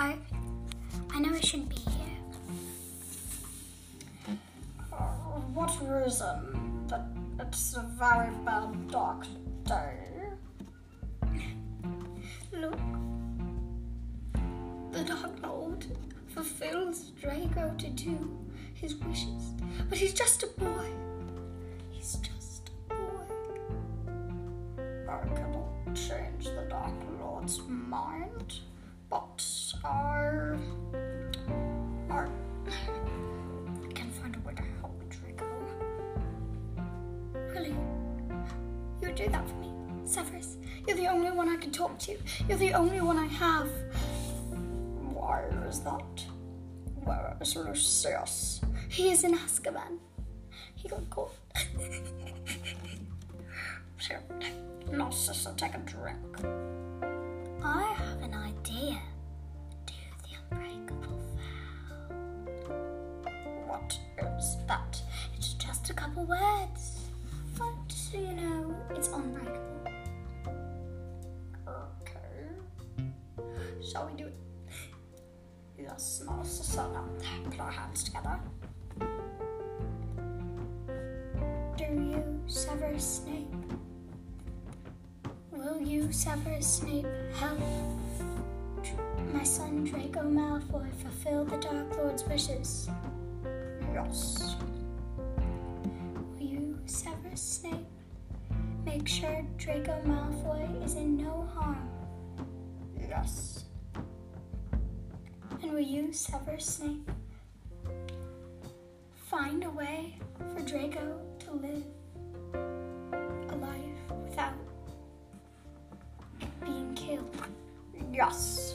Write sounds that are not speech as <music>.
I I know I shouldn't be here. What reason? That it's a very bad dark day. Look. The Dark Lord fulfills Draco to do his wishes. But he's just a boy. He's just a boy. I cannot change the Dark Lord's mind, but I. I. I can find a way to help Draco. Really? You would do that for me, Severus? You're the only one I can talk to. You're the only one I have. Why is that? Where is Lucius? He is in Azkaban. He got caught. <laughs> Here, Narcissa, take a drink. Couple words. But, you know, it's unbreakable. Okay. Shall we do it? Yes, Narcissa, now um, put our hands together. Do you, Severus Snape? Will you, Severus Snape, help my son Draco Malfoy fulfill the Dark Lord's wishes? Yes. Severus Snape, make sure Draco Malfoy is in no harm? Yes. And will you, Severus Snape, find a way for Draco to live a life without being killed? Yes.